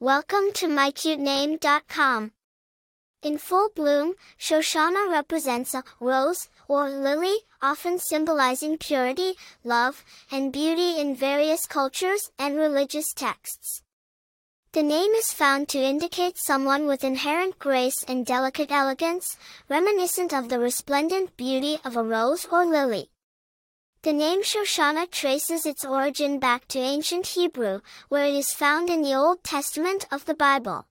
Welcome to mycutename.com. In full bloom, Shoshana represents a rose or lily, often symbolizing purity, love, and beauty in various cultures and religious texts. The name is found to indicate someone with inherent grace and delicate elegance, reminiscent of the resplendent beauty of a rose or lily. The name Shoshana traces its origin back to ancient Hebrew, where it is found in the Old Testament of the Bible.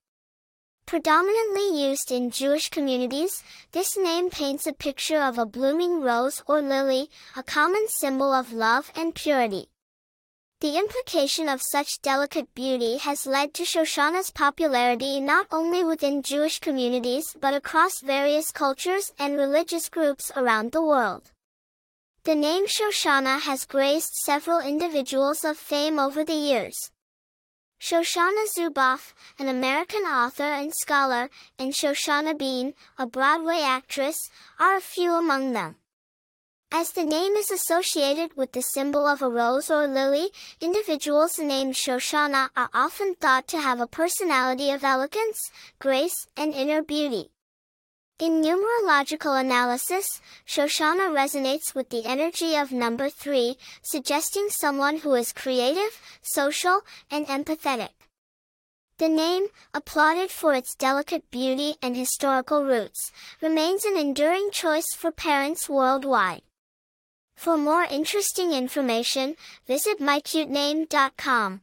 Predominantly used in Jewish communities, this name paints a picture of a blooming rose or lily, a common symbol of love and purity. The implication of such delicate beauty has led to Shoshana's popularity not only within Jewish communities but across various cultures and religious groups around the world. The name Shoshana has graced several individuals of fame over the years. Shoshana Zuboff, an American author and scholar, and Shoshana Bean, a Broadway actress, are a few among them. As the name is associated with the symbol of a rose or lily, individuals named Shoshana are often thought to have a personality of elegance, grace, and inner beauty. In numerological analysis, Shoshana resonates with the energy of number 3, suggesting someone who is creative, social, and empathetic. The name, applauded for its delicate beauty and historical roots, remains an enduring choice for parents worldwide. For more interesting information, visit mycutename.com.